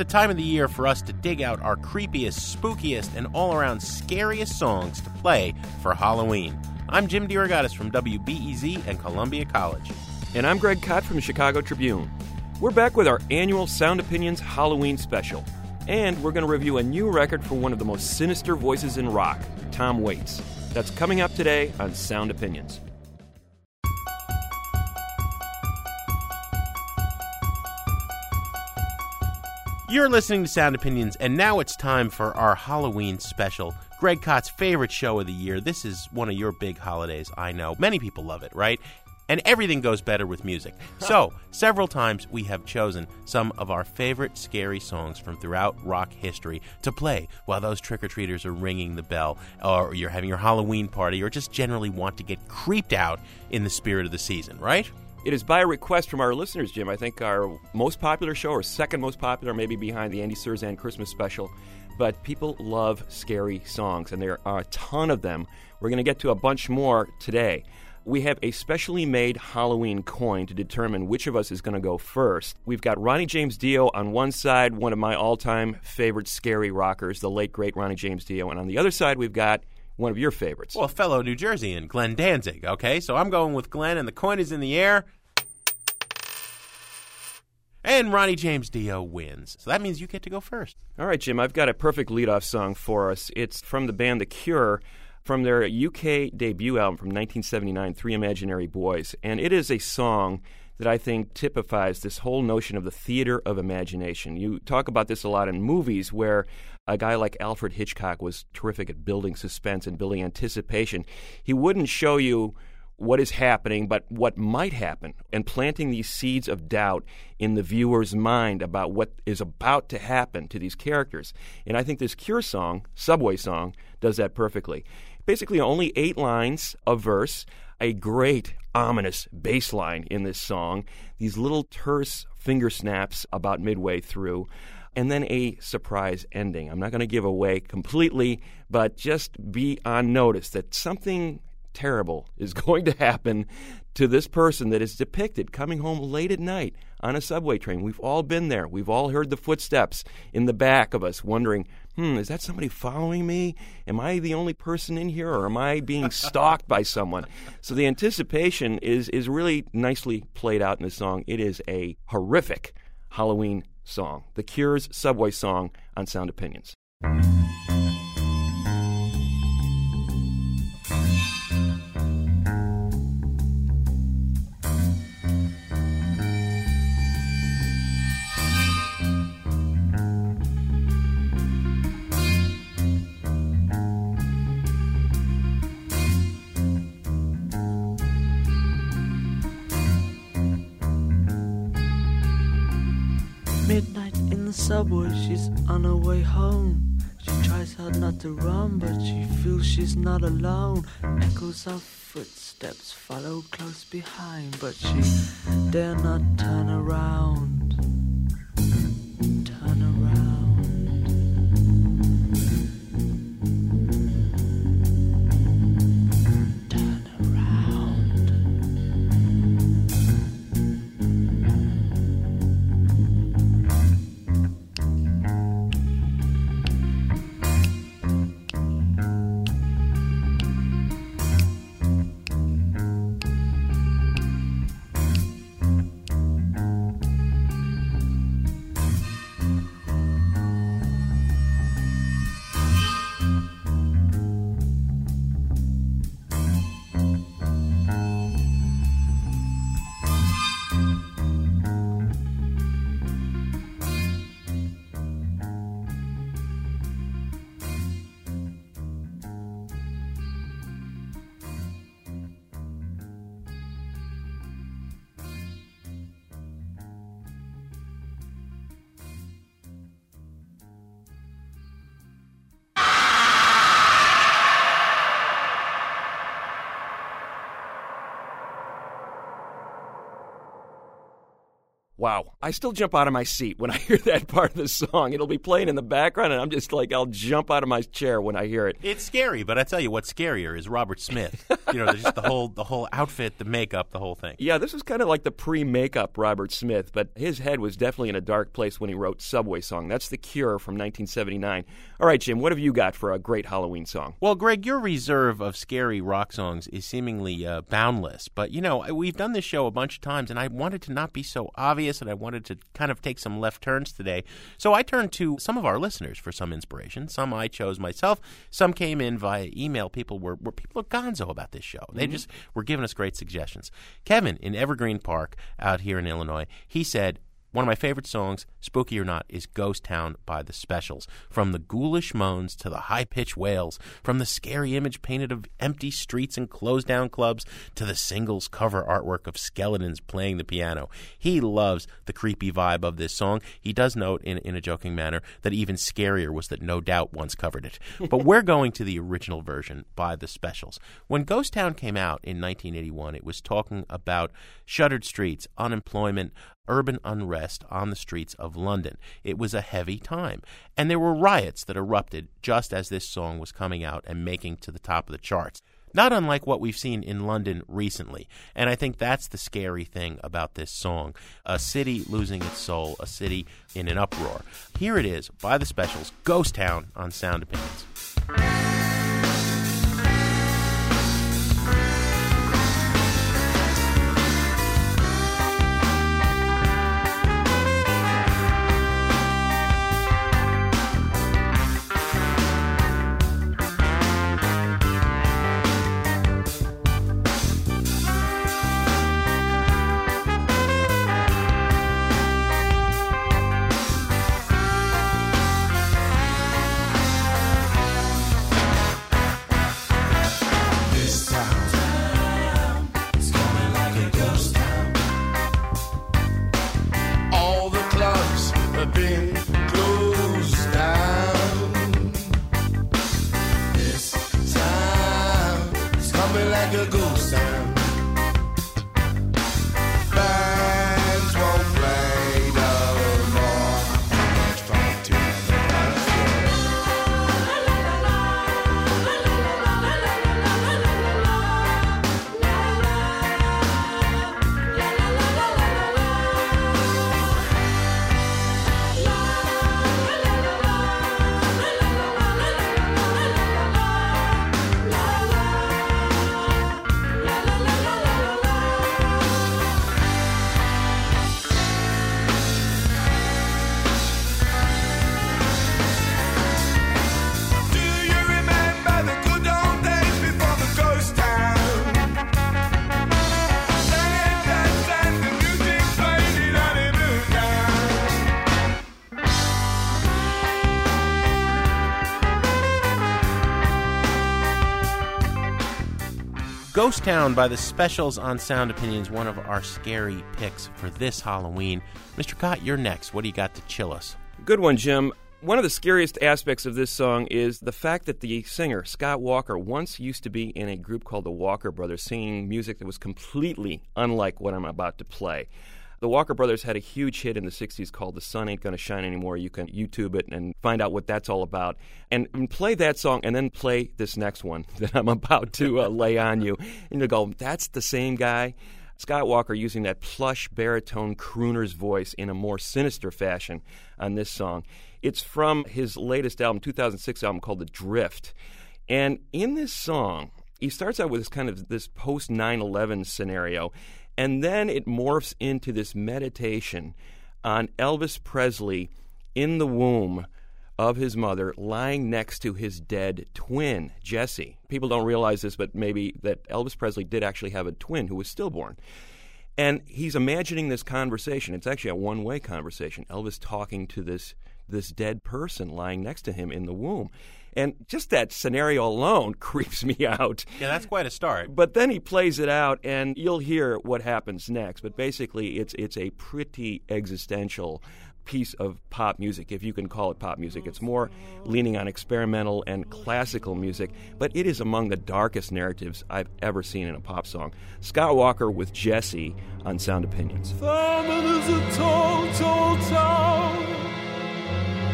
The time of the year for us to dig out our creepiest, spookiest, and all around scariest songs to play for Halloween. I'm Jim DeRogatis from WBEZ and Columbia College. And I'm Greg Kot from the Chicago Tribune. We're back with our annual Sound Opinions Halloween special. And we're going to review a new record for one of the most sinister voices in rock, Tom Waits. That's coming up today on Sound Opinions. You're listening to Sound Opinions, and now it's time for our Halloween special. Greg Kot's favorite show of the year. This is one of your big holidays, I know. Many people love it, right? And everything goes better with music. So, several times we have chosen some of our favorite scary songs from throughout rock history to play while those trick or treaters are ringing the bell, or you're having your Halloween party, or just generally want to get creeped out in the spirit of the season, right? It is by request from our listeners, Jim. I think our most popular show, or second most popular, maybe behind the Andy Cirzan Christmas special. But people love scary songs, and there are a ton of them. We're going to get to a bunch more today. We have a specially made Halloween coin to determine which of us is going to go first. We've got Ronnie James Dio on one side, one of my all time favorite scary rockers, the late great Ronnie James Dio. And on the other side, we've got one of your favorites. Well, fellow New Jerseyan, Glenn Danzig, okay? So I'm going with Glenn, and the coin is in the air. And Ronnie James Dio wins. So that means you get to go first. All right, Jim, I've got a perfect leadoff song for us. It's from the band The Cure from their UK debut album from 1979, Three Imaginary Boys. And it is a song that I think typifies this whole notion of the theater of imagination. You talk about this a lot in movies where a guy like Alfred Hitchcock was terrific at building suspense and building anticipation. He wouldn't show you what is happening, but what might happen, and planting these seeds of doubt in the viewer's mind about what is about to happen to these characters. And I think this Cure song, Subway song, does that perfectly. Basically, only eight lines of verse, a great ominous bass line in this song, these little terse finger snaps about midway through and then a surprise ending. I'm not going to give away completely, but just be on notice that something terrible is going to happen to this person that is depicted coming home late at night on a subway train. We've all been there. We've all heard the footsteps in the back of us, wondering, hmm, is that somebody following me? Am I the only person in here, or am I being stalked by someone? So the anticipation is, is really nicely played out in the song. It is a horrific Halloween song, The Cure's Subway song on Sound Opinions. Subway, she's on her way home. She tries hard not to run, but she feels she's not alone. Echoes of footsteps follow close behind, but she dare not turn around. Wow. I still jump out of my seat when I hear that part of the song. It'll be playing in the background, and I'm just like, I'll jump out of my chair when I hear it. It's scary, but I tell you what's scarier is Robert Smith. you know, just the whole the whole outfit, the makeup, the whole thing. Yeah, this is kind of like the pre makeup Robert Smith, but his head was definitely in a dark place when he wrote Subway Song. That's The Cure from 1979. All right, Jim, what have you got for a great Halloween song? Well, Greg, your reserve of scary rock songs is seemingly uh, boundless. But, you know, we've done this show a bunch of times, and I wanted to not be so obvious, and I wanted to kind of take some left turns today. So I turned to some of our listeners for some inspiration. Some I chose myself. Some came in via email. People were, were people are gonzo about this show. They mm-hmm. just were giving us great suggestions. Kevin in Evergreen Park out here in Illinois, he said, one of my favorite songs, spooky or not, is Ghost Town by the Specials. From the ghoulish moans to the high pitched wails, from the scary image painted of empty streets and closed down clubs to the singles cover artwork of skeletons playing the piano. He loves the creepy vibe of this song. He does note in, in a joking manner that even scarier was that No Doubt once covered it. But we're going to the original version by the Specials. When Ghost Town came out in 1981, it was talking about shuttered streets, unemployment, urban unrest on the streets of London. It was a heavy time. And there were riots that erupted just as this song was coming out and making to the top of the charts. Not unlike what we've seen in London recently. And I think that's the scary thing about this song. A city losing its soul, a city in an uproar. Here it is by the specials Ghost Town on Sound Opinions. Ghost Town by the Specials on Sound Opinions, one of our scary picks for this Halloween. Mr. Kot, you're next. What do you got to chill us? Good one, Jim. One of the scariest aspects of this song is the fact that the singer, Scott Walker, once used to be in a group called the Walker Brothers, singing music that was completely unlike what I'm about to play. The Walker Brothers had a huge hit in the 60s called The Sun Ain't Gonna Shine Anymore. You can YouTube it and find out what that's all about. And, and play that song and then play this next one that I'm about to uh, lay on you. And you go, that's the same guy. Scott Walker using that plush baritone crooner's voice in a more sinister fashion on this song. It's from his latest album, 2006 album called The Drift. And in this song, he starts out with this kind of this post 9/11 scenario, and then it morphs into this meditation on Elvis Presley in the womb of his mother lying next to his dead twin, Jesse. People don't realize this, but maybe that Elvis Presley did actually have a twin who was stillborn. And he's imagining this conversation. It's actually a one way conversation. Elvis talking to this this dead person lying next to him in the womb. And just that scenario alone creeps me out. Yeah, that's quite a start. But then he plays it out, and you'll hear what happens next. But basically, it's it's a pretty existential piece of pop music, if you can call it pop music. It's more leaning on experimental and classical music, but it is among the darkest narratives I've ever seen in a pop song. Scott Walker with Jesse on Sound Opinions. Famine is a tall, tall town,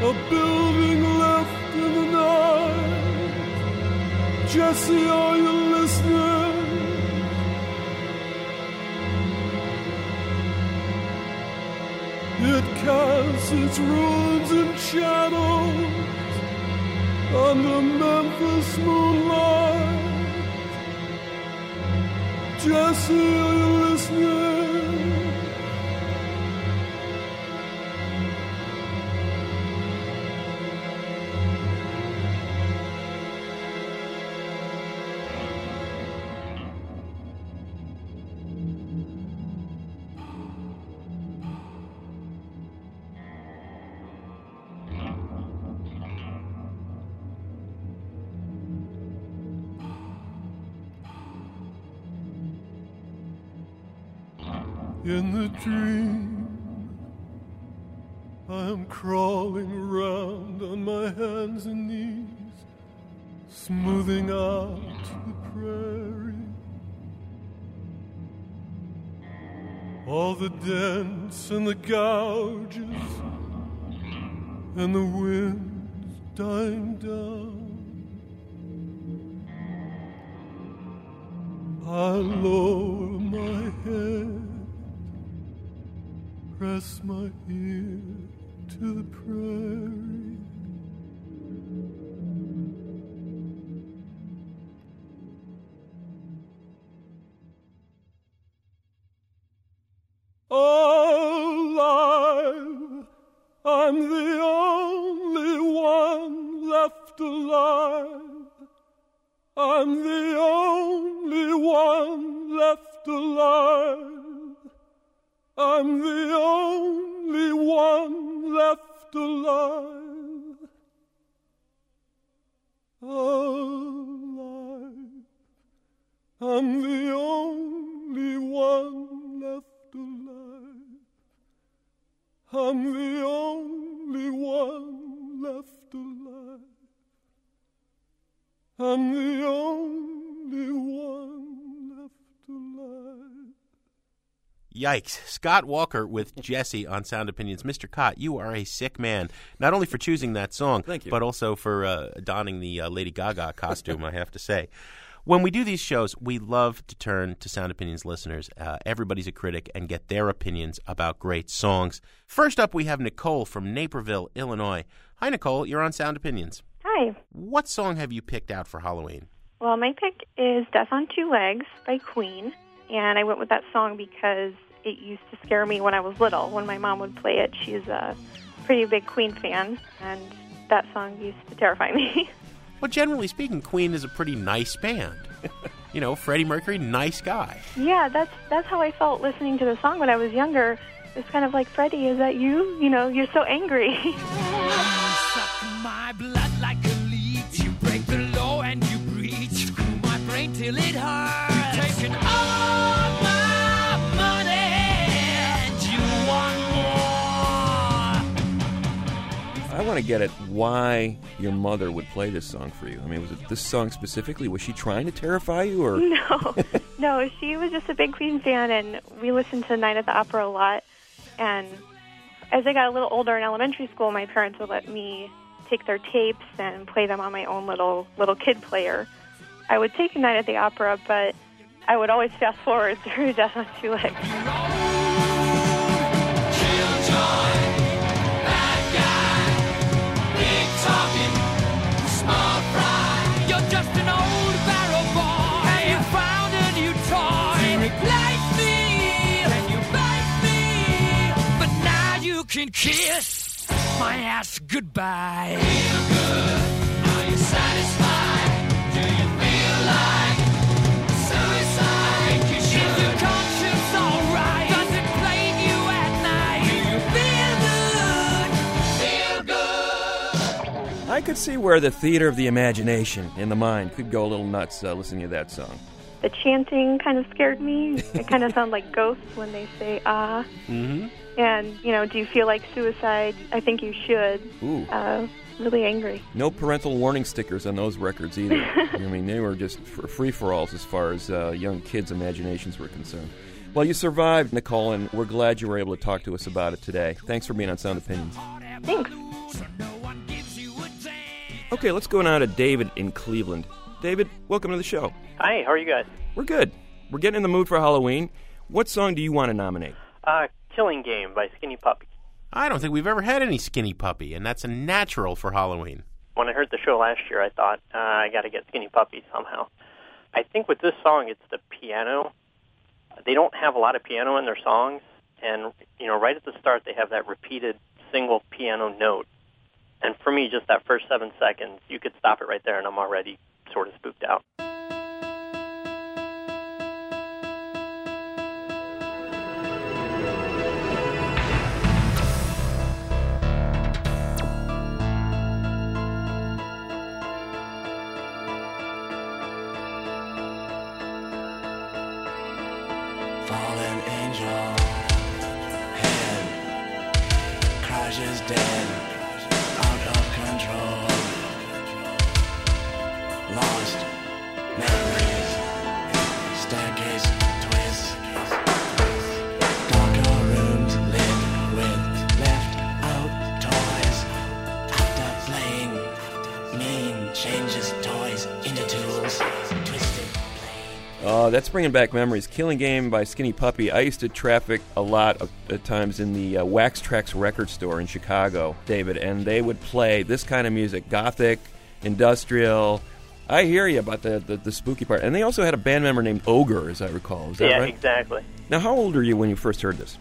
a building left in the night. Jesse, are you listening? It casts its ruins and shadows on the Memphis moonlight. Jesse, are you listening? In the dream, I am crawling around on my hands and knees, smoothing out the prairie. All the dents and the gouges, and the winds dying down. I lower my head press my ear to the prairie. Yikes. Scott Walker with Jesse on Sound Opinions. Mr. Kot, you are a sick man, not only for choosing that song, Thank you. but also for uh, donning the uh, Lady Gaga costume, I have to say. When we do these shows, we love to turn to Sound Opinions listeners. Uh, everybody's a critic and get their opinions about great songs. First up, we have Nicole from Naperville, Illinois. Hi, Nicole. You're on Sound Opinions. Hi. What song have you picked out for Halloween? Well, my pick is Death on Two Legs by Queen. And I went with that song because it used to scare me when I was little. When my mom would play it, she's a pretty big Queen fan. And that song used to terrify me. Well, generally speaking, Queen is a pretty nice band. you know, Freddie Mercury, nice guy. yeah, that's, that's how I felt listening to the song when I was younger. It's kind of like, Freddie, is that you? You know, you're so angry. my blood like a leech. You break the law and you breach. Screw my brain till it hurts. Want to get at why your mother would play this song for you. I mean, was it this song specifically? Was she trying to terrify you, or no, no, she was just a big Queen fan, and we listened to Night at the Opera a lot. And as I got a little older in elementary school, my parents would let me take their tapes and play them on my own little little kid player. I would take Night at the Opera, but I would always fast forward through Death on Two Legs. Can kiss my ass goodbye. Feel good. Are you satisfied? Do you feel like suicide? Is your conscience alright? Does it plague you at night? Do you feel good? Feel good. I could see where the theater of the imagination in the mind could go a little nuts uh, listening to that song. the chanting kind of scared me. it kind of sounded like ghosts when they say ah. Mm-hmm. And you know, do you feel like suicide? I think you should. Ooh. Uh, really angry. No parental warning stickers on those records either. I mean, they were just free for alls as far as uh, young kids' imaginations were concerned. Well, you survived, Nicole, and we're glad you were able to talk to us about it today. Thanks for being on Sound Opinions. Thanks. Okay, let's go now to David in Cleveland. David, welcome to the show. Hi, how are you guys? We're good. We're getting in the mood for Halloween. What song do you want to nominate? Uh, Killing Game by Skinny Puppy. I don't think we've ever had any skinny puppy, and that's a natural for Halloween. When I heard the show last year, I thought uh, I got to get Skinny Puppy somehow. I think with this song, it's the piano. They don't have a lot of piano in their songs, and you know, right at the start, they have that repeated single piano note. And for me, just that first seven seconds, you could stop it right there, and I'm already sort of spooked out. Uh, that's bringing back memories. Killing Game by Skinny Puppy. I used to traffic a lot of at times in the uh, Wax Trax record store in Chicago, David, and they would play this kind of music gothic, industrial. I hear you about the, the, the spooky part. And they also had a band member named Ogre, as I recall. Is that yeah, right? exactly. Now, how old were you when you first heard this?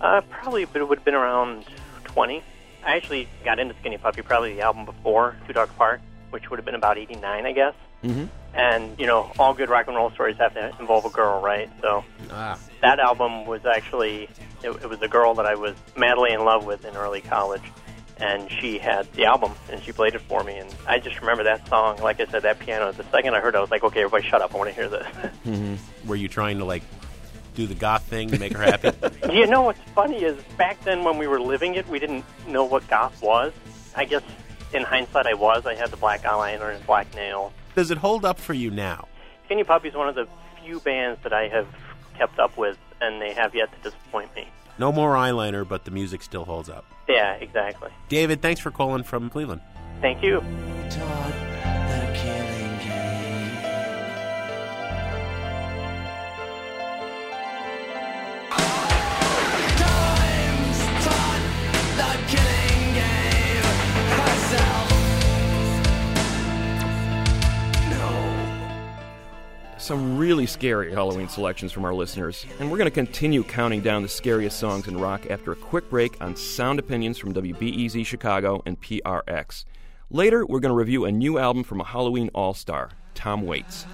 Uh, probably, but it would have been around 20. I actually got into Skinny Puppy probably the album before Too Dark Park, which would have been about 89, I guess. Mm-hmm. And, you know, all good rock and roll stories have to involve a girl, right? So Ah. that album was actually, it, it was a girl that I was madly in love with in early college. And she had the album, and she played it for me. And I just remember that song, like I said, that piano. The second I heard it, I was like, okay, everybody shut up. I want to hear this. Were you trying to like do the goth thing to make her happy? You know what's funny is back then when we were living it, we didn't know what goth was. I guess in hindsight, I was. I had the black eyeliner and black nails. Does it hold up for you now? Skinny Puppy is one of the few bands that I have kept up with, and they have yet to disappoint me. No more eyeliner, but the music still holds up. Yeah, exactly. David, thanks for calling from Cleveland. Thank you. Some really scary Halloween selections from our listeners, and we're going to continue counting down the scariest songs in rock after a quick break on Sound Opinions from WBEZ Chicago and PRX. Later, we're going to review a new album from a Halloween all star, Tom Waits.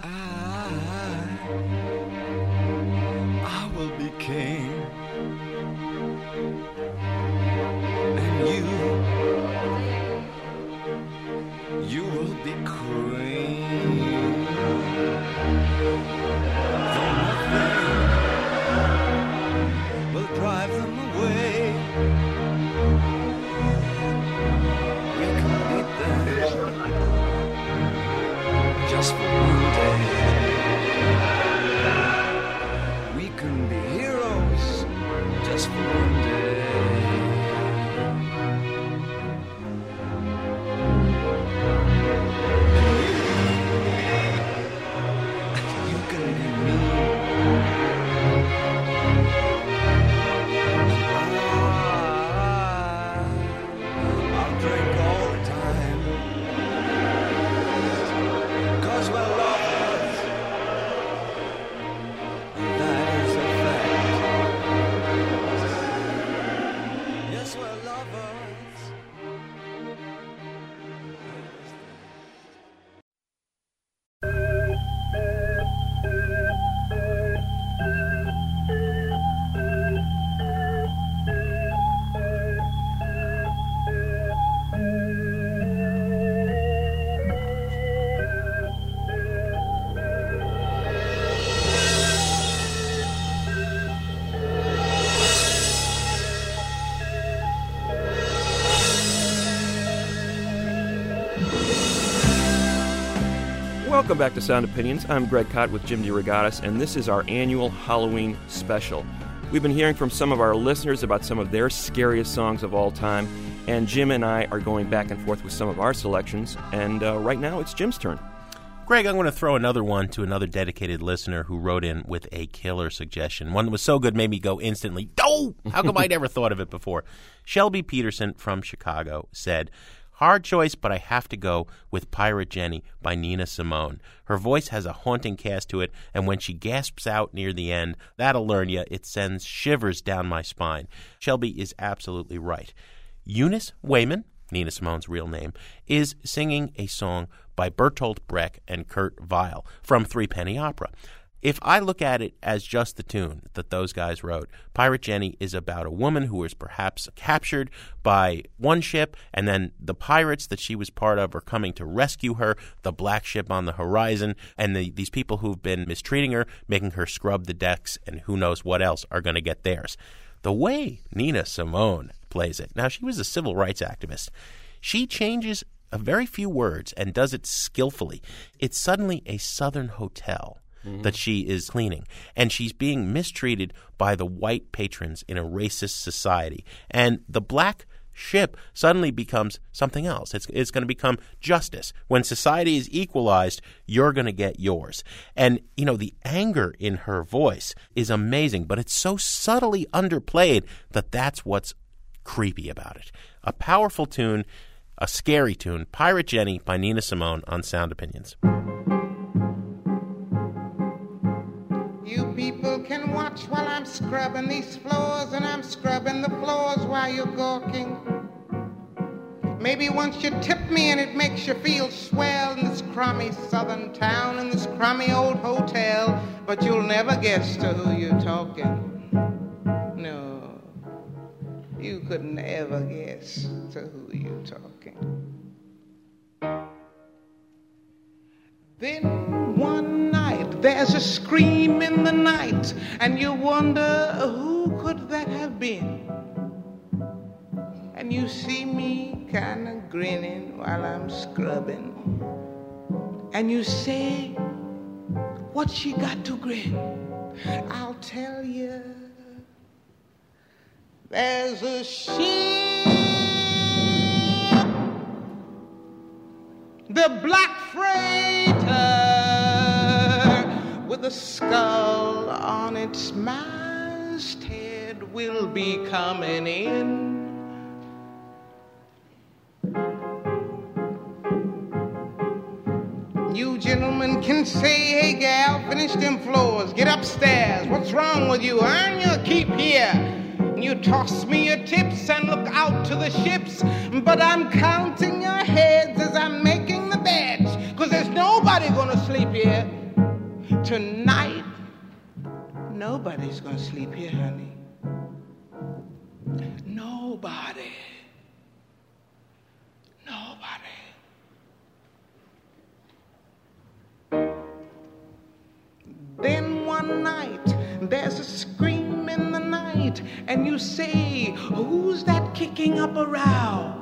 Welcome back to Sound Opinions. I'm Greg Kot with Jim DeRogatis, and this is our annual Halloween special. We've been hearing from some of our listeners about some of their scariest songs of all time, and Jim and I are going back and forth with some of our selections. And uh, right now, it's Jim's turn. Greg, I'm going to throw another one to another dedicated listener who wrote in with a killer suggestion. One that was so good made me go instantly, oh, how come I never thought of it before? Shelby Peterson from Chicago said, Hard choice, but I have to go with Pirate Jenny by Nina Simone. Her voice has a haunting cast to it, and when she gasps out near the end, that'll learn you, it sends shivers down my spine. Shelby is absolutely right. Eunice Waymon, Nina Simone's real name, is singing a song by Bertolt Brecht and Kurt Weill from Three Penny Opera. If I look at it as just the tune that those guys wrote, Pirate Jenny is about a woman who was perhaps captured by one ship, and then the pirates that she was part of are coming to rescue her, the black ship on the horizon, and the, these people who've been mistreating her, making her scrub the decks, and who knows what else are going to get theirs. The way Nina Simone plays it, now she was a civil rights activist, she changes a very few words and does it skillfully. It's suddenly a southern hotel that she is cleaning. And she's being mistreated by the white patrons in a racist society. And the black ship suddenly becomes something else. It's, it's going to become justice. When society is equalized, you're going to get yours. And, you know, the anger in her voice is amazing, but it's so subtly underplayed that that's what's creepy about it. A powerful tune, a scary tune, Pirate Jenny by Nina Simone on Sound Opinions. Watch while I'm scrubbing these floors, and I'm scrubbing the floors while you're gawking. Maybe once you tip me and it makes you feel swell in this crummy southern town, in this crummy old hotel, but you'll never guess to who you're talking. No, you could never guess to who you're talking. Then one night there's a scream in the night, and you wonder who could that have been? And you see me kind of grinning while I'm scrubbing. And you say, What she got to grin? I'll tell you. There's a ship, the black freighter a skull on its masthead will be coming in. You gentlemen can say, hey gal, finish them floors, get upstairs. What's wrong with you? Earn your keep here. You toss me your tips and look out to the ships, but I'm counting your heads as I'm making the beds, cause there's nobody gonna sleep here. Tonight, nobody's gonna sleep here, honey. Nobody. Nobody. Then one night, there's a scream in the night, and you say, Who's that kicking up a row?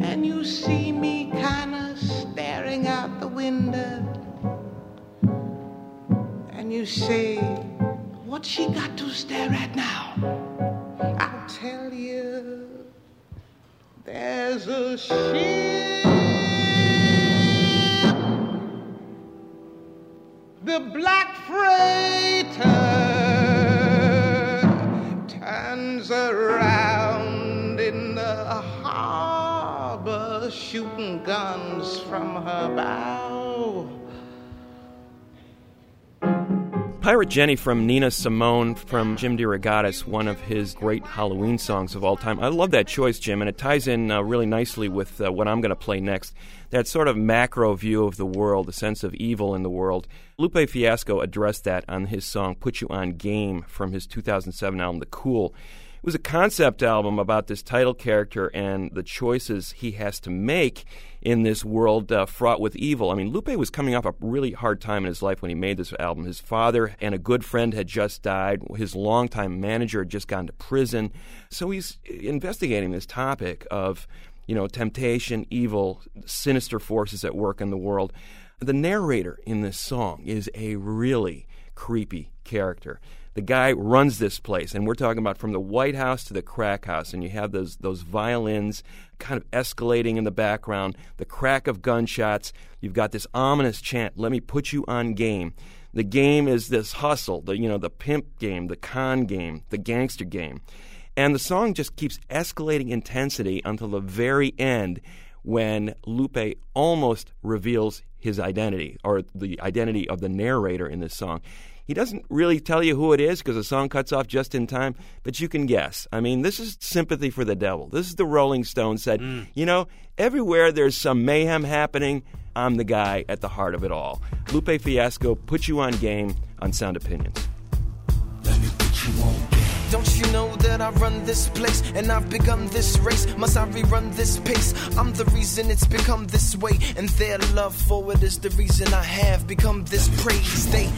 And you see me kinda staring out the window, you say, What she got to stare at now? I'll tell you, there's a ship. The black freighter turns around in the harbor, shooting guns from her bow. Pirate Jenny from Nina Simone from Jim DeRogatis, one of his great Halloween songs of all time. I love that choice, Jim, and it ties in uh, really nicely with uh, what I'm going to play next. That sort of macro view of the world, the sense of evil in the world. Lupe Fiasco addressed that on his song Put You On Game from his 2007 album, The Cool. It was a concept album about this title character and the choices he has to make in this world uh, fraught with evil. I mean, Lupe was coming off a really hard time in his life when he made this album. His father and a good friend had just died. His longtime manager had just gone to prison. So he's investigating this topic of, you know, temptation, evil, sinister forces at work in the world. The narrator in this song is a really creepy character. The guy runs this place, and we're talking about from the White House to the crack house, and you have those those violins kind of escalating in the background, the crack of gunshots. You've got this ominous chant, "Let me put you on game." The game is this hustle, the you know the pimp game, the con game, the gangster game, and the song just keeps escalating intensity until the very end, when Lupe almost reveals his identity or the identity of the narrator in this song. He doesn't really tell you who it is because the song cuts off just in time, but you can guess. I mean, this is sympathy for the devil. This is the Rolling Stones said, mm. you know, everywhere there's some mayhem happening, I'm the guy at the heart of it all. Lupe Fiasco put you on game on Sound Opinions. Don't you know that I run this place and I've begun this race? Must I rerun this pace? I'm the reason it's become this way, and their love for it is the reason I have become this praise. They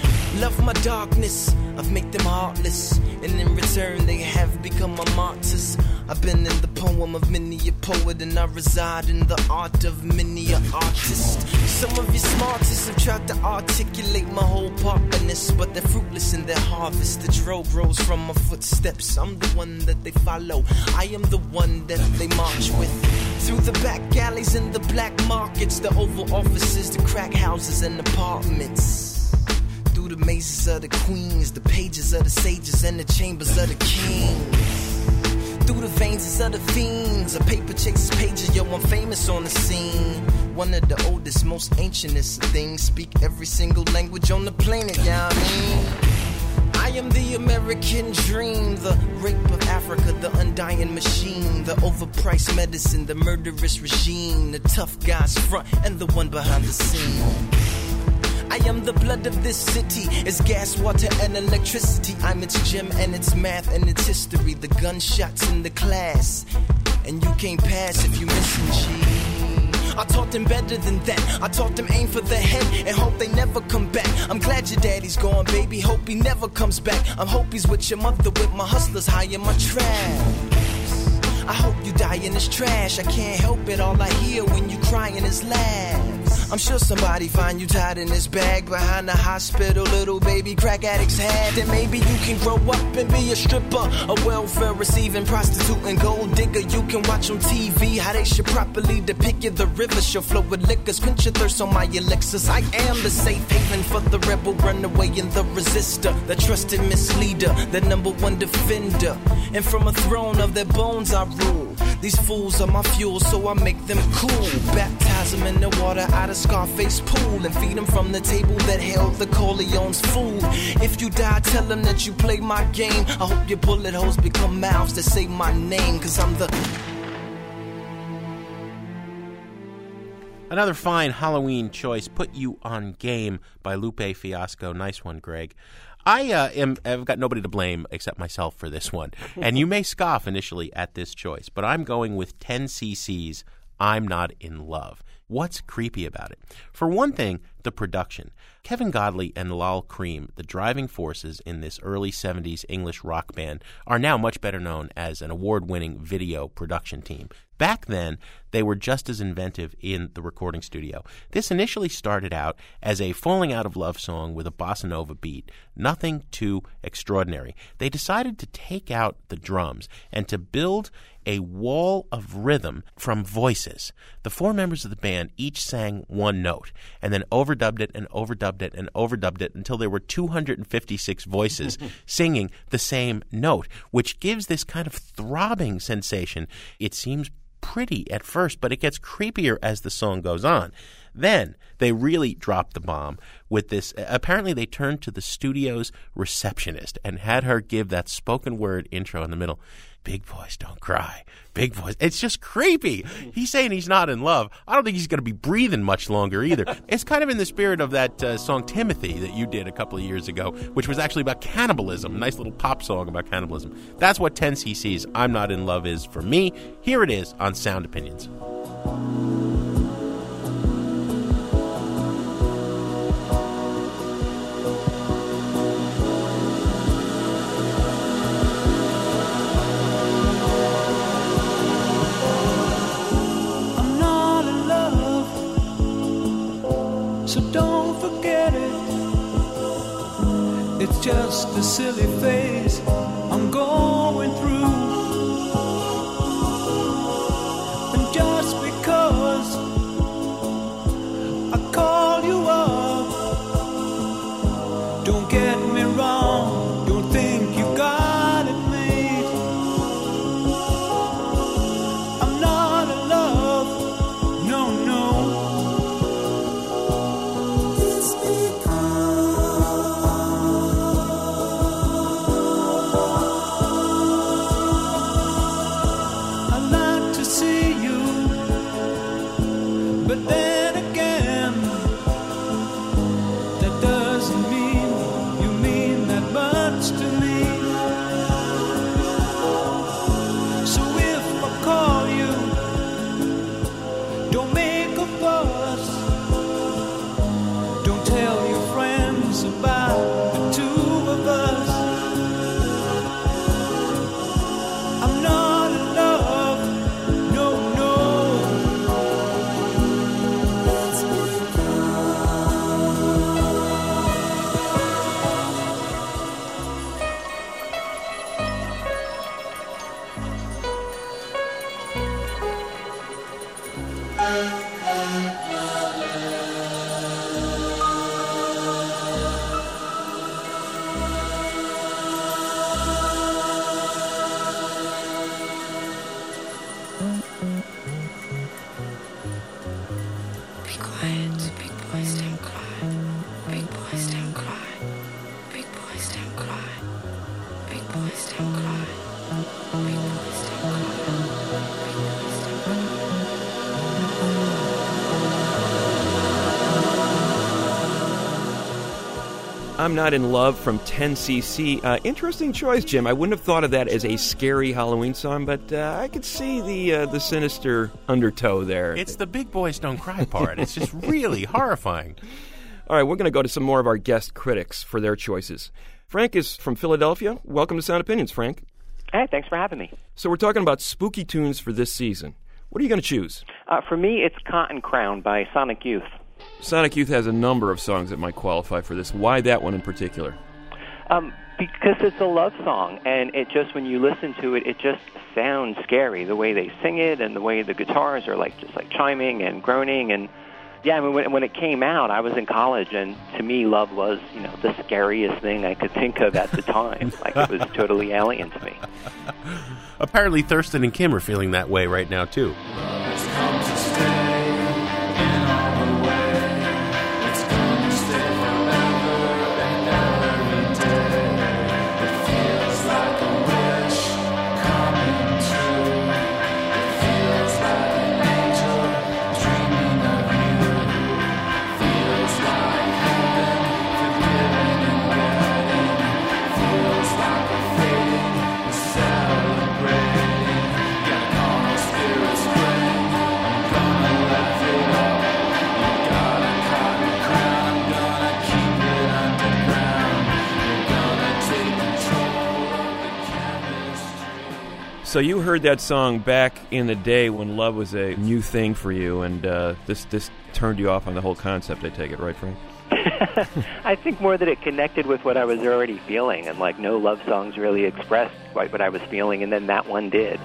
love my darkness, I've made them heartless, and in return they have become my martyrs. I've been in the poem of many a poet, and I reside in the art of many a artist. Some of you smartest have tried to articulate my whole partnerness, but they're fruitless in their harvest. The dro grows from my footsteps. I'm the one that they follow. I am the one that they march with. Through the back alleys and the black markets, the oval offices, the crack houses and apartments. Through the mazes of the queens, the pages of the sages, and the chambers of the kings through the veins of the fiends. A paper chases pages, yo, I'm famous on the scene. One of the oldest, most ancientest things. Speak every single language on the planet, yeah, I mean. I am the American dream, the rape of Africa, the undying machine, the overpriced medicine, the murderous regime, the tough guys front and the one behind the scene. I am the blood of this city. It's gas, water, and electricity. I'm its gem and its math and its history. The gunshots in the class. And you can't pass if you missing G. I taught them better than that. I taught them aim for the head and hope they never come back. I'm glad your daddy's gone, baby. Hope he never comes back. I'm hope he's with your mother, with my hustlers high in my trap. I hope you die in this trash. I can't help it. All I hear when you crying is laughs. I'm sure somebody find you tied in this bag behind the hospital, little baby crack addicts had. Then maybe you can grow up and be a stripper, a welfare receiving prostitute and gold digger. You can watch on TV how they should properly depict you. The river shall flow with liquors, quench your thirst on my elixirs. I am the safe haven for the rebel runaway and the resistor, the trusted misleader, the number one defender. And from a throne of their bones I rule. These fools are my fuel, so I make them cool. Baptize them in the water out of Scarface pool and feed them from the table that held the Corleone's food. If you die, tell them that you play my game. I hope your bullet holes become mouths that say my name, cause I'm the. Another fine Halloween choice, Put You on Game by Lupe Fiasco. Nice one, Greg. I uh, am I've got nobody to blame except myself for this one. And you may scoff initially at this choice, but I'm going with 10 cc's I'm not in love. What's creepy about it? For one thing, the production. Kevin Godley and Lol Creme, the driving forces in this early 70s English rock band, are now much better known as an award winning video production team. Back then, they were just as inventive in the recording studio. This initially started out as a falling out of love song with a bossa nova beat, nothing too extraordinary. They decided to take out the drums and to build a wall of rhythm from voices. The four members of the band each sang one note and then overdubbed it and overdubbed it and overdubbed it until there were 256 voices singing the same note, which gives this kind of throbbing sensation. It seems pretty at first, but it gets creepier as the song goes on. Then they really dropped the bomb with this. Apparently, they turned to the studio's receptionist and had her give that spoken word intro in the middle. Big voice, don't cry. Big voice. It's just creepy. He's saying he's not in love. I don't think he's going to be breathing much longer either. it's kind of in the spirit of that uh, song Timothy that you did a couple of years ago, which was actually about cannibalism. Nice little pop song about cannibalism. That's what 10cc's I'm Not in Love is for me. Here it is on Sound Opinions. so don't forget it. It's just a silly face. I'm going. I'm Not in Love from 10cc. Uh, interesting choice, Jim. I wouldn't have thought of that as a scary Halloween song, but uh, I could see the uh, the sinister undertow there. It's the big boys don't cry part. It's just really horrifying. All right, we're going to go to some more of our guest critics for their choices. Frank is from Philadelphia. Welcome to Sound Opinions, Frank. Hey, thanks for having me. So we're talking about spooky tunes for this season. What are you going to choose? Uh, for me, it's Cotton Crown by Sonic Youth. Sonic Youth has a number of songs that might qualify for this. Why that one in particular? Um, because it's a love song, and it just when you listen to it, it just sounds scary. The way they sing it, and the way the guitars are like just like chiming and groaning, and yeah. I mean, when, when it came out, I was in college, and to me, love was you know the scariest thing I could think of at the time. like it was totally alien to me. Apparently, Thurston and Kim are feeling that way right now, too. So you heard that song back in the day when love was a new thing for you, and uh, this this turned you off on the whole concept. I take it, right, Frank? I think more that it connected with what I was already feeling, and like no love songs really expressed quite what I was feeling, and then that one did.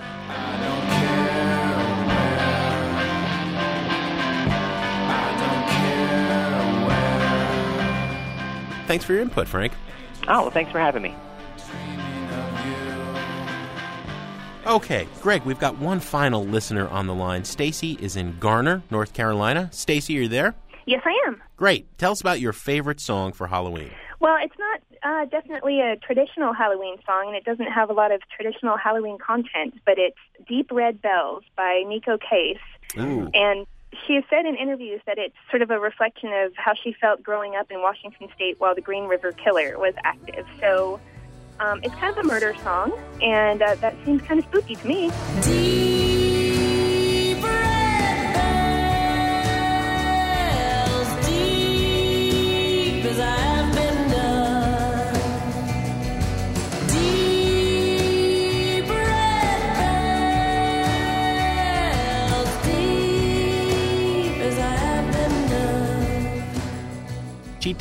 Thanks for your input, Frank. Oh, well, thanks for having me. Okay, Greg, we've got one final listener on the line. Stacy is in Garner, North Carolina. Stacy, are you there? Yes, I am. Great. Tell us about your favorite song for Halloween. Well, it's not uh, definitely a traditional Halloween song, and it doesn't have a lot of traditional Halloween content, but it's Deep Red Bells by Neko Case. Ooh. And she has said in interviews that it's sort of a reflection of how she felt growing up in Washington State while the Green River Killer was active. So um, it's kind of a murder song, and uh, that seems kind of spooky to me. Cause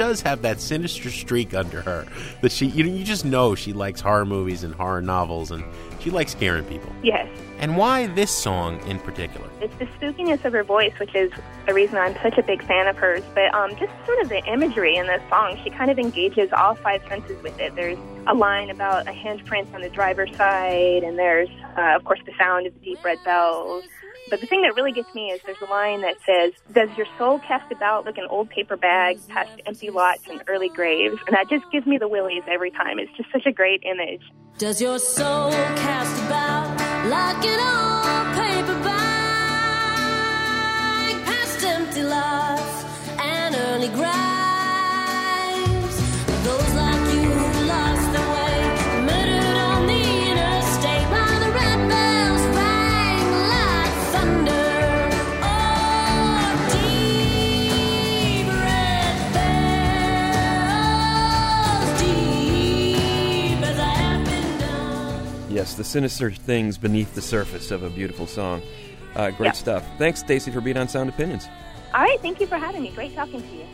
does have that sinister streak under her that she you know you just know she likes horror movies and horror novels and she likes scaring people. Yes. And why this song in particular? It's the spookiness of her voice, which is the reason I'm such a big fan of hers. But um, just sort of the imagery in this song, she kind of engages all five senses with it. There's a line about a handprint on the driver's side, and there's, uh, of course, the sound of the deep red bells. But the thing that really gets me is there's a line that says, Does your soul cast about like an old paper bag past empty lots and early graves? And that just gives me the willies every time. It's just such a great image. Does your soul cast about like an old paper bag past empty lots and early graves? Yes, the sinister things beneath the surface of a beautiful song. Uh, great Yeah. stuff. Thanks, Stacy, for being on Sound Opinions. All right, thank you for having me. Great talking to you.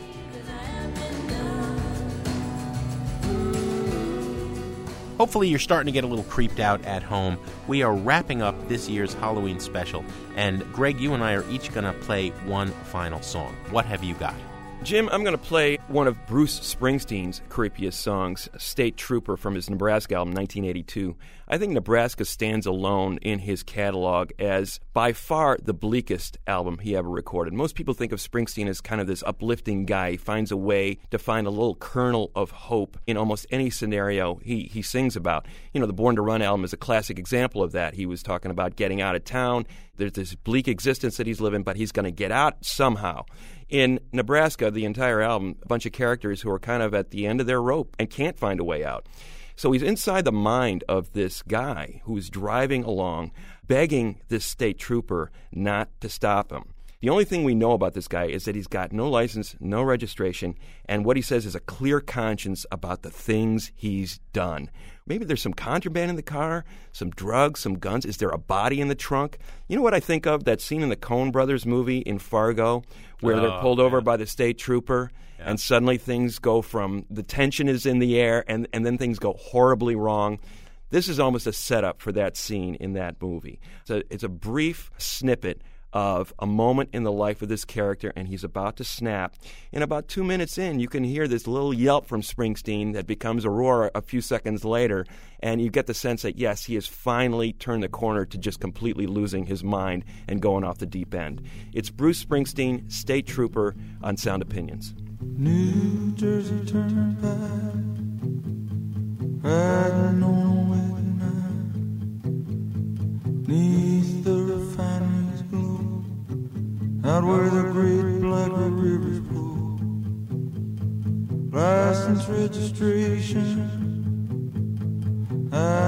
Hopefully, you're starting to get a little creeped out at home. We are wrapping up this year's Halloween special, and Greg, you and I are each going to play one final song. What have you got? Jim, I'm going to play one of Bruce Springsteen's creepiest songs, State Trooper, from his Nebraska album, 1982. I think Nebraska stands alone in his catalog as by far the bleakest album he ever recorded. Most people think of Springsteen as kind of this uplifting guy. He finds a way to find a little kernel of hope in almost any scenario he, he sings about. You know, the Born to Run album is a classic example of that. He was talking about getting out of town. There's this bleak existence that he's living, but he's going to get out somehow. In Nebraska, the entire album, a bunch of characters who are kind of at the end of their rope and can't find a way out. So he's inside the mind of this guy who's driving along, begging this state trooper not to stop him. The only thing we know about this guy is that he's got no license, no registration, and what he says is a clear conscience about the things he's done. Maybe there's some contraband in the car, some drugs, some guns. Is there a body in the trunk? You know what I think of? That scene in the Coen Brothers movie in Fargo where they're Oh, pulled over by the state trooper and suddenly things go from the tension is in the air and, and then things go horribly wrong. This is almost a setup for that scene in that movie. So it's a brief snippet of a moment in the life of this character, and he's about to snap. And about two minutes in, you can hear this little yelp from Springsteen that becomes a roar a few seconds later, and you get the sense that, yes, he has finally turned the corner to just completely losing his mind and going off the deep end. It's Bruce Springsteen, State Trooper, on Sound Opinions. New Jersey Turnpike, on neath the refinery's glow, out where the great black rivers flow. License registration, I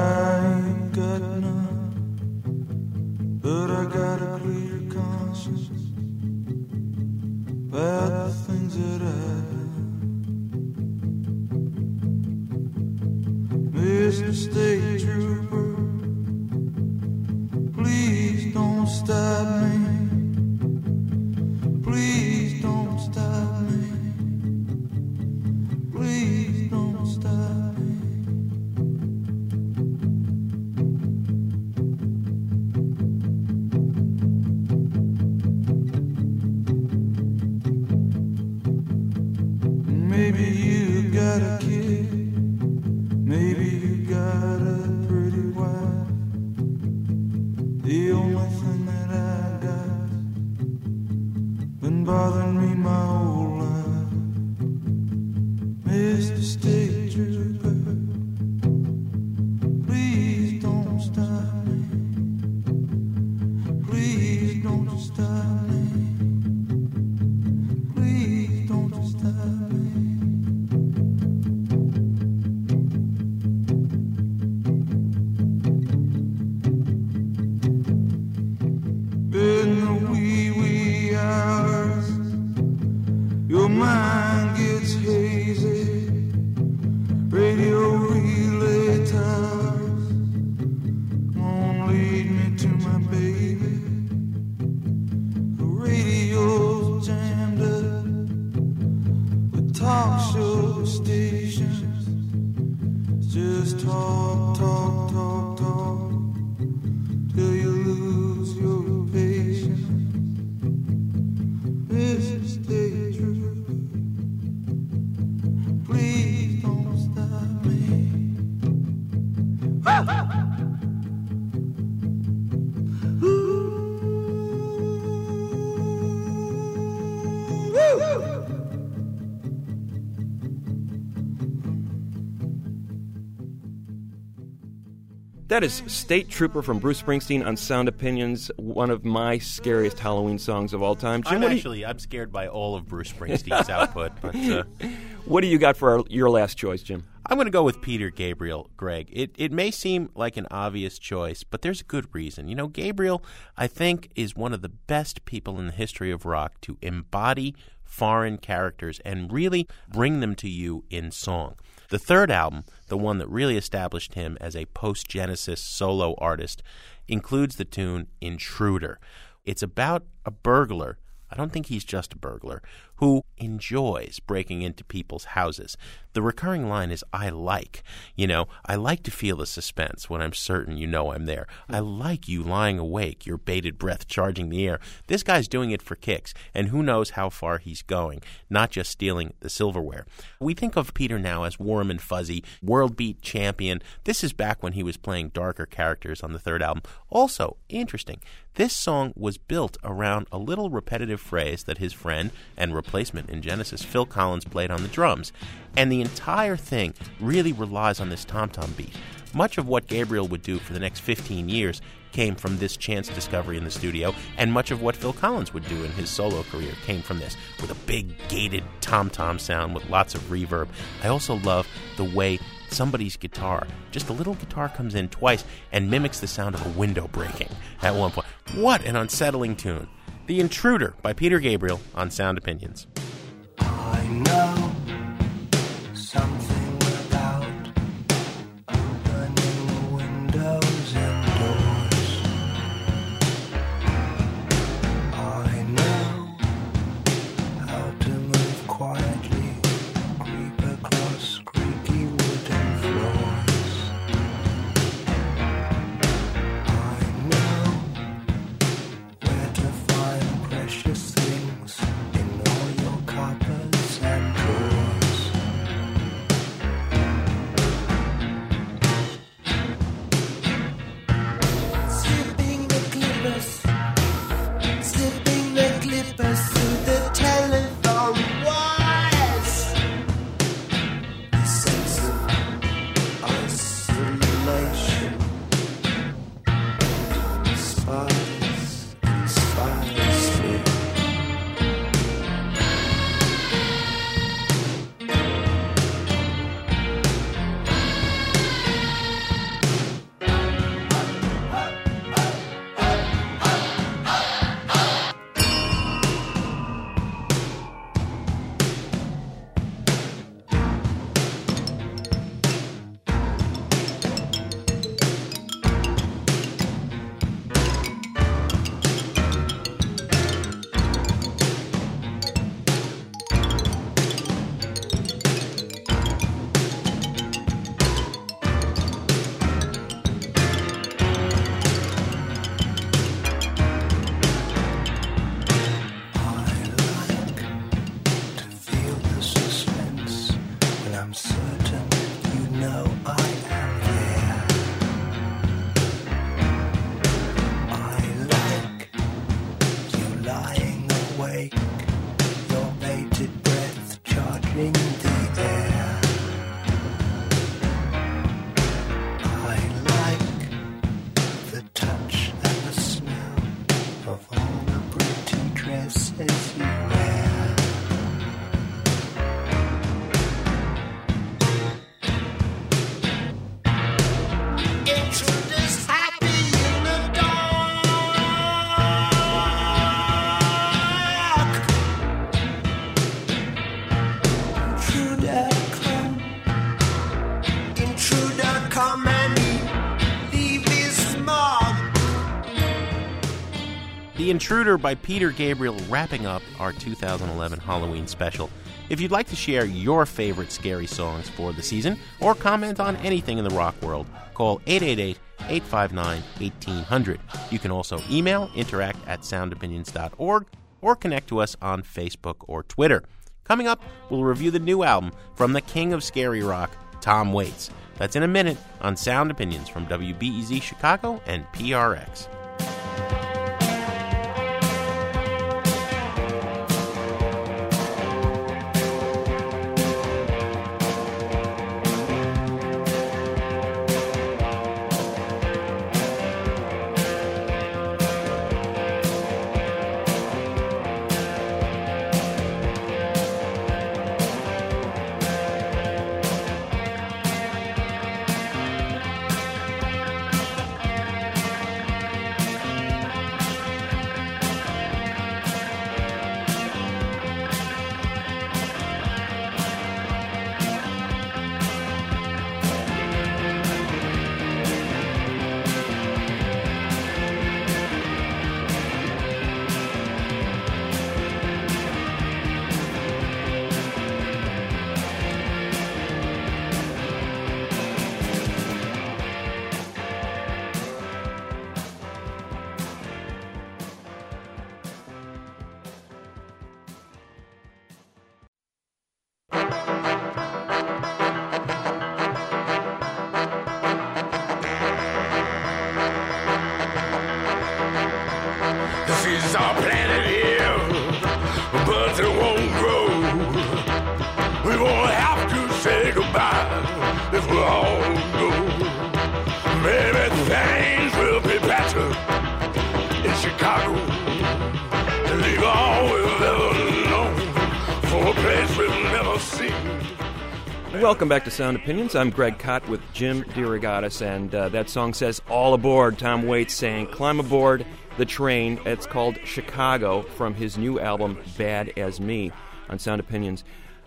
That is State Trooper from Bruce Springsteen on Sound Opinions, one of my scariest Halloween songs of all time. Jim, I'm what you- actually I'm scared by all of Bruce Springsteen's output, but uh, what do you got for our, your last choice, Jim? I'm going to go with Peter Gabriel, Greg. It it may seem like an obvious choice, but there's a good reason. You know, Gabriel, I think, is one of the best people in the history of rock to embody foreign characters and really bring them to you in song. The third album, the one that really established him as a post Genesis solo artist, includes the tune Intruder. It's about a burglar. I don't think he's just a burglar who enjoys breaking into people's houses. The recurring line is, I like. You know, I like to feel the suspense when I'm certain you know I'm there. I like you lying awake, your bated breath charging the air. This guy's doing it for kicks, and who knows how far he's going, not just stealing the silverware. We think of Peter now as warm and fuzzy, world beat champion. This is back when he was playing darker characters on the third album. Also, interesting, this song was built around a little repetitive phrase that his friend and replacement in Genesis, Phil Collins, played on the drums. And the entire thing really relies on this tom tom beat. Much of what Gabriel would do for the next 15 years came from this chance discovery in the studio, and much of what Phil Collins would do in his solo career came from this, with a big gated tom tom sound with lots of reverb. I also love the way somebody's guitar, just a little guitar comes in twice and mimics the sound of a window breaking at one point. What an unsettling tune. The Intruder by Peter Gabriel on Sound Opinions. Intruder by Peter Gabriel wrapping up our 2011 Halloween special. If you'd like to share your favorite scary songs for the season or comment on anything in the rock world, call 888 859 1800. You can also email interact at soundopinions.org or connect to us on Facebook or Twitter. Coming up, we'll review the new album from the king of scary rock, Tom Waits. That's in a minute on Sound Opinions from WBEZ Chicago and PRX. Welcome back to Sound Opinions. I'm Greg Kot with Jim DeRogatis, and uh, that song says "All Aboard." Tom Waits saying, "Climb aboard the train." It's called "Chicago" from his new album "Bad as Me" on Sound Opinions.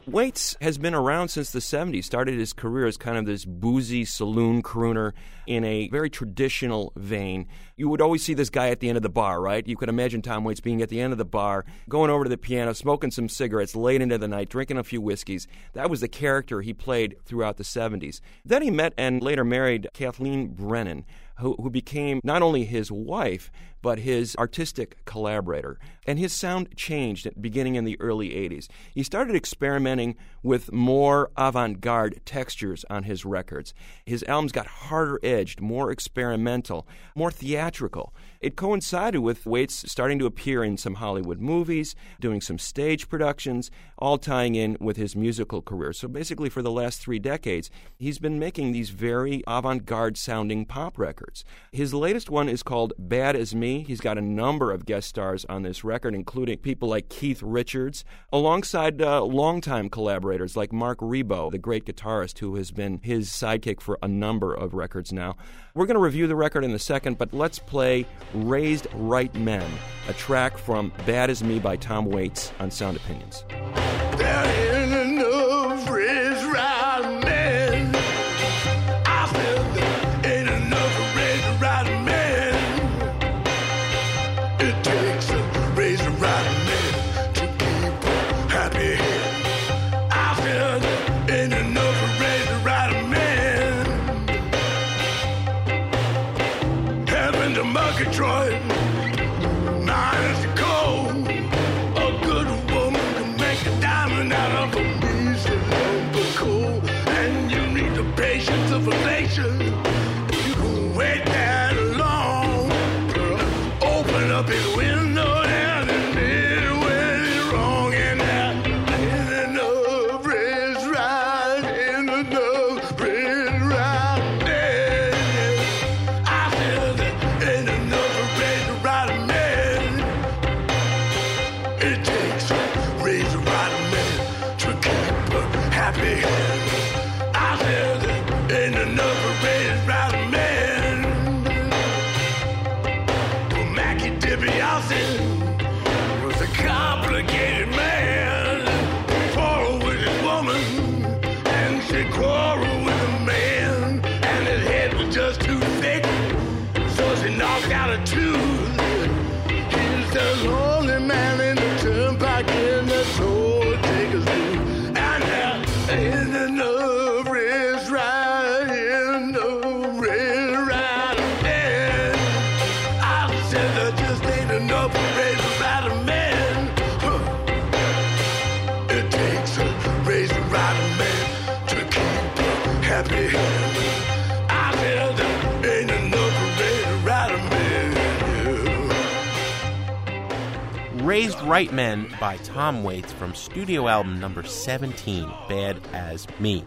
Waits has been around since the 70s. Started his career as kind of this boozy saloon crooner in a very traditional vein. You would always see this guy at the end of the bar, right? You could imagine Tom Waits being at the end of the bar, going over to the piano, smoking some cigarettes late into the night, drinking a few whiskeys. That was the character he played throughout the 70s. Then he met and later married Kathleen Brennan, who, who became not only his wife, but his artistic collaborator. And his sound changed beginning in the early 80s. He started experimenting with more avant garde textures on his records. His albums got harder edged, more experimental, more theatrical. It coincided with Waits starting to appear in some Hollywood movies, doing some stage productions, all tying in with his musical career. So basically, for the last three decades, he's been making these very avant garde sounding pop records. His latest one is called Bad as Me. He's got a number of guest stars on this record, including people like Keith Richards, alongside uh, longtime collaborators like Marc Ribot, the great guitarist who has been his sidekick for a number of records now. We're going to review the record in a second, but let's play Raised Right Men, a track from Bad as Me by Tom Waits on Sound Opinions. Right Men by Tom Waits from studio album number 17, Bad as Me.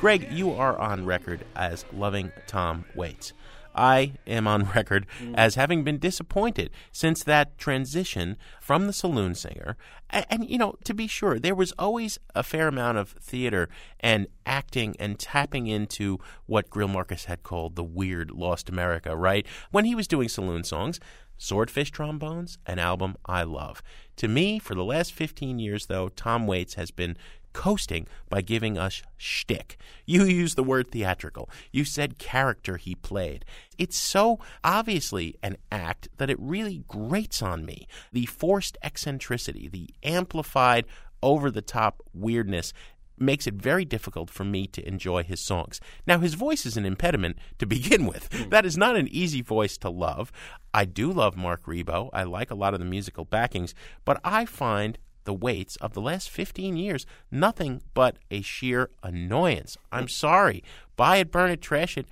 Greg, you are on record as loving Tom Waits. I am on record mm. as having been disappointed since that transition from the saloon singer. And, and, you know, to be sure, there was always a fair amount of theater and acting and tapping into what Greil Marcus had called the weird Lost America, right? When he was doing saloon songs, Swordfish Trombones, an album I love. To me, for the last 15 years, though, Tom Waits has been coasting by giving us shtick. You used the word theatrical. You said character he played. It's so obviously an act that it really grates on me. The forced eccentricity, the amplified, over the top weirdness makes it very difficult for me to enjoy his songs. Now, his voice is an impediment to begin with. Hmm. That is not an easy voice to love. I do love Marc Ribot. I like a lot of the musical backings, but I find the Waits of the last 15 years nothing but a sheer annoyance. I'm sorry. Buy it, burn it, trash it.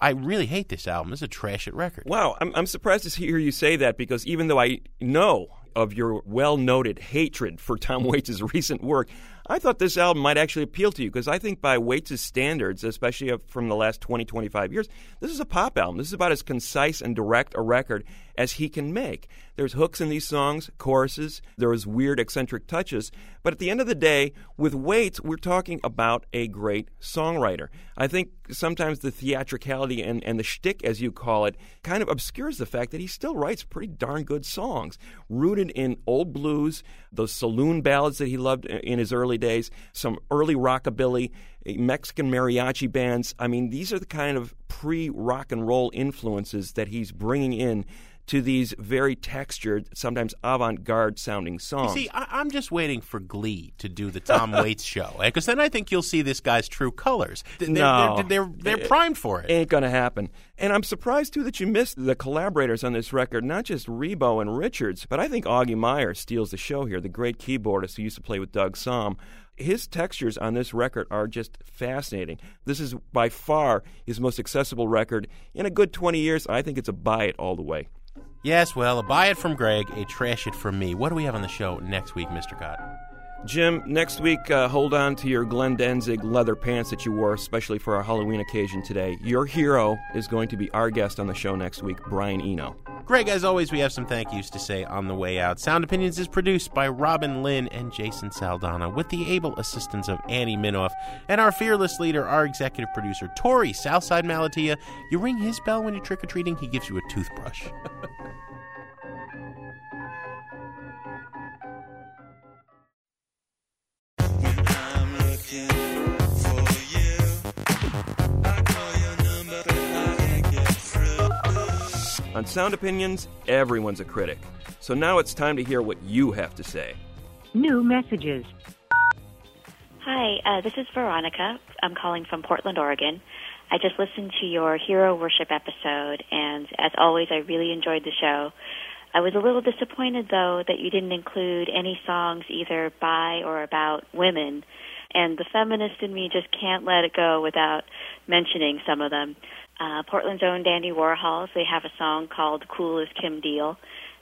I really hate this album. It's a trash it record. Wow, I'm, I'm surprised to hear you say that because even though I know of your well noted hatred for Tom Waits' recent work, I thought this album might actually appeal to you because I think by Waits' standards, especially from the last 20, 25 years, this is a pop album. This is about as concise and direct a record as he can make. There's hooks in these songs, choruses, there's weird eccentric touches, but at the end of the day, with Waits, we're talking about a great songwriter. I think sometimes the theatricality and, and the shtick, as you call it, kind of obscures the fact that he still writes pretty darn good songs, rooted in old blues, those saloon ballads that he loved in his early days, some early rockabilly, eh, Mexican mariachi bands. I mean, these are the kind of pre rock and roll influences that he's bringing in to these very textured, sometimes avant garde sounding songs. You see, I- I'm just waiting for Glee to do the Tom Waits show, eh? because then I think you'll see this guy's true colors. They're, no, they're, they're, they're primed for it. Ain't gonna happen. And I'm surprised too that you missed the collaborators on this record, not just Ribot and Richards, but I think Augie Meyer steals the show here. The great keyboardist who used to play with Doug Sahm. His textures on this record are just fascinating. This is by far his most accessible record in a good 20 years. I think it's a buy it all the way. Yes, well, a buy it from Greg, a trash it from me. What do we have on the show next week, Mr. Kot? Jim, next week, uh, hold on to your Glenn Danzig leather pants that you wore, especially for our Halloween occasion today. Your hero is going to be our guest on the show next week, Brian Eno. Greg, as always, we have some thank yous to say on the way out. Sound Opinions is produced by Robin Linn and Jason Saldana with the able assistance of Annie Minoff and our fearless leader, our executive producer, Torey Southside Malatia. You ring his bell when you're trick or treating, he gives you a toothbrush. On Sound Opinions, everyone's a critic. So now it's time to hear what you have to say. New messages. Hi, uh, this is Veronica. I'm calling from Portland, Oregon. I just listened to your hero worship episode, and as always, I really enjoyed the show. I was a little disappointed, though, that you didn't include any songs either by or about women, and the feminist in me just can't let it go without mentioning some of them. Uh, Portland's own Dandy Warhols, they have a song called Cool as Kim Deal.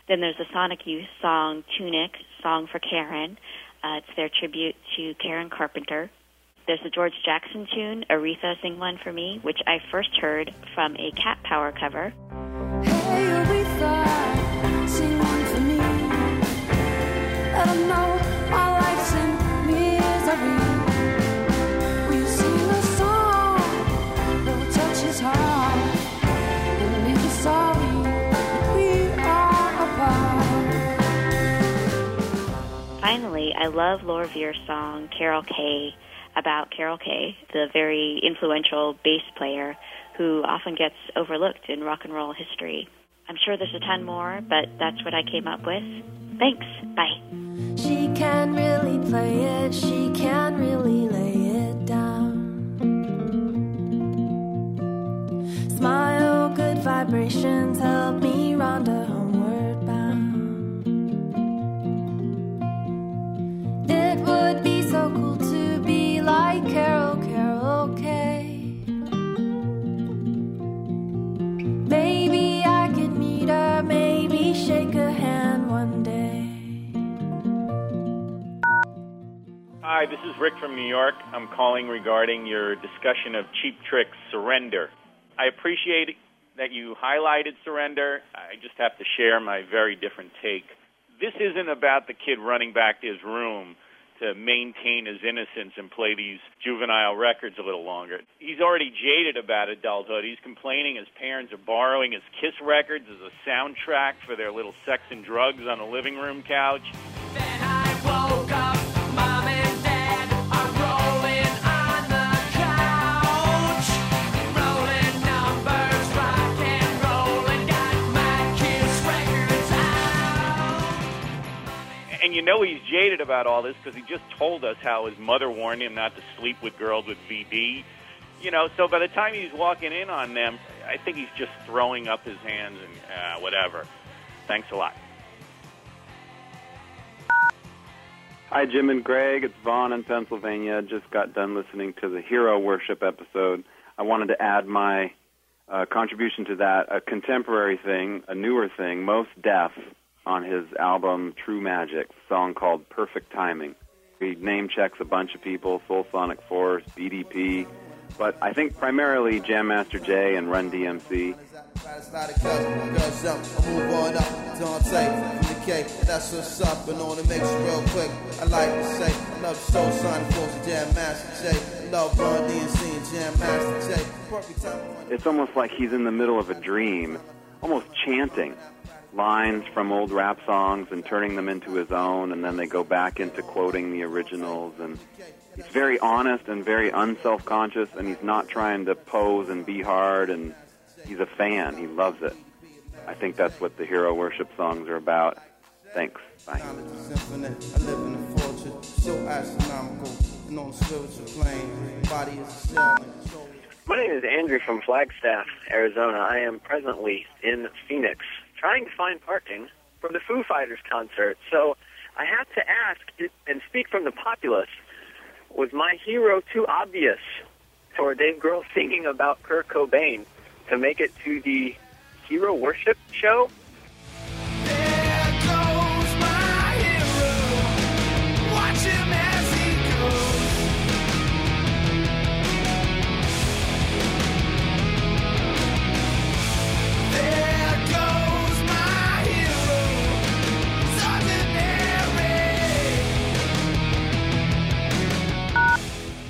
Then there's the Sonic Youth song Tunic, Song for Karen. Uh, it's their tribute to Karen Carpenter. There's the George Jackson tune, Aretha Sing One for Me, which I first heard from a Cat Power cover. Sing one Finally, I love Laura Veirs' song Carol Kaye about Carol Kaye, the very influential bass player who often gets overlooked in rock and roll history. I'm sure there's a ton more, but that's what I came up with. Thanks. Bye. She can really play it, she can really vibrations help me Rhonda homeward bound. It would be so cool to be like Carol, Carol Kaye. Maybe I could meet her, maybe shake her hand one day. Hi, this is Rick from New York. I'm calling regarding your discussion of Cheap Trick's Surrender. I appreciate that you highlighted Surrender. I just have to share my very different take. This isn't about the kid running back to his room to maintain his innocence and play these juvenile records a little longer. He's already jaded about adulthood. He's complaining his parents are borrowing his Kiss records as a soundtrack for their little sex and drugs on a living room couch. And you know he's jaded about all this because he just told us how his mother warned him not to sleep with girls with VD. You know, so by the time he's walking in on them, I think he's just throwing up his hands and uh, whatever. Thanks a lot. Hi, Jim and Greg. It's Vaughn in Pennsylvania. Just got done listening to the Hero Worship episode. I wanted to add my uh, contribution to that, a contemporary thing, a newer thing, Mos Def on his album True Magic, song called Perfect Timing. He name checks a bunch of people, Soul Sonic Force, BDP, but I think primarily Jam Master Jay and Run DMC. That's what's up, and real quick. I like to say, love course, Jam Master Jay. Love Run and Jam Master Jay. Perfect time. It's almost like he's in the middle of a dream, almost chanting lines from old rap songs and turning them into his own, and then they go back into quoting the originals. And he's very honest and very unself conscious, and he's not trying to pose and be hard, and he's a fan. He loves it. I think that's what the hero worship songs are about. Thanks. Bye. My name is Andrew from Flagstaff, Arizona. I am presently in Phoenix trying to find parking for the Foo Fighters concert. So I had to ask and speak from the populace was my hero too obvious for Dave Grohl singing about Kurt Cobain to make it to the hero worship show?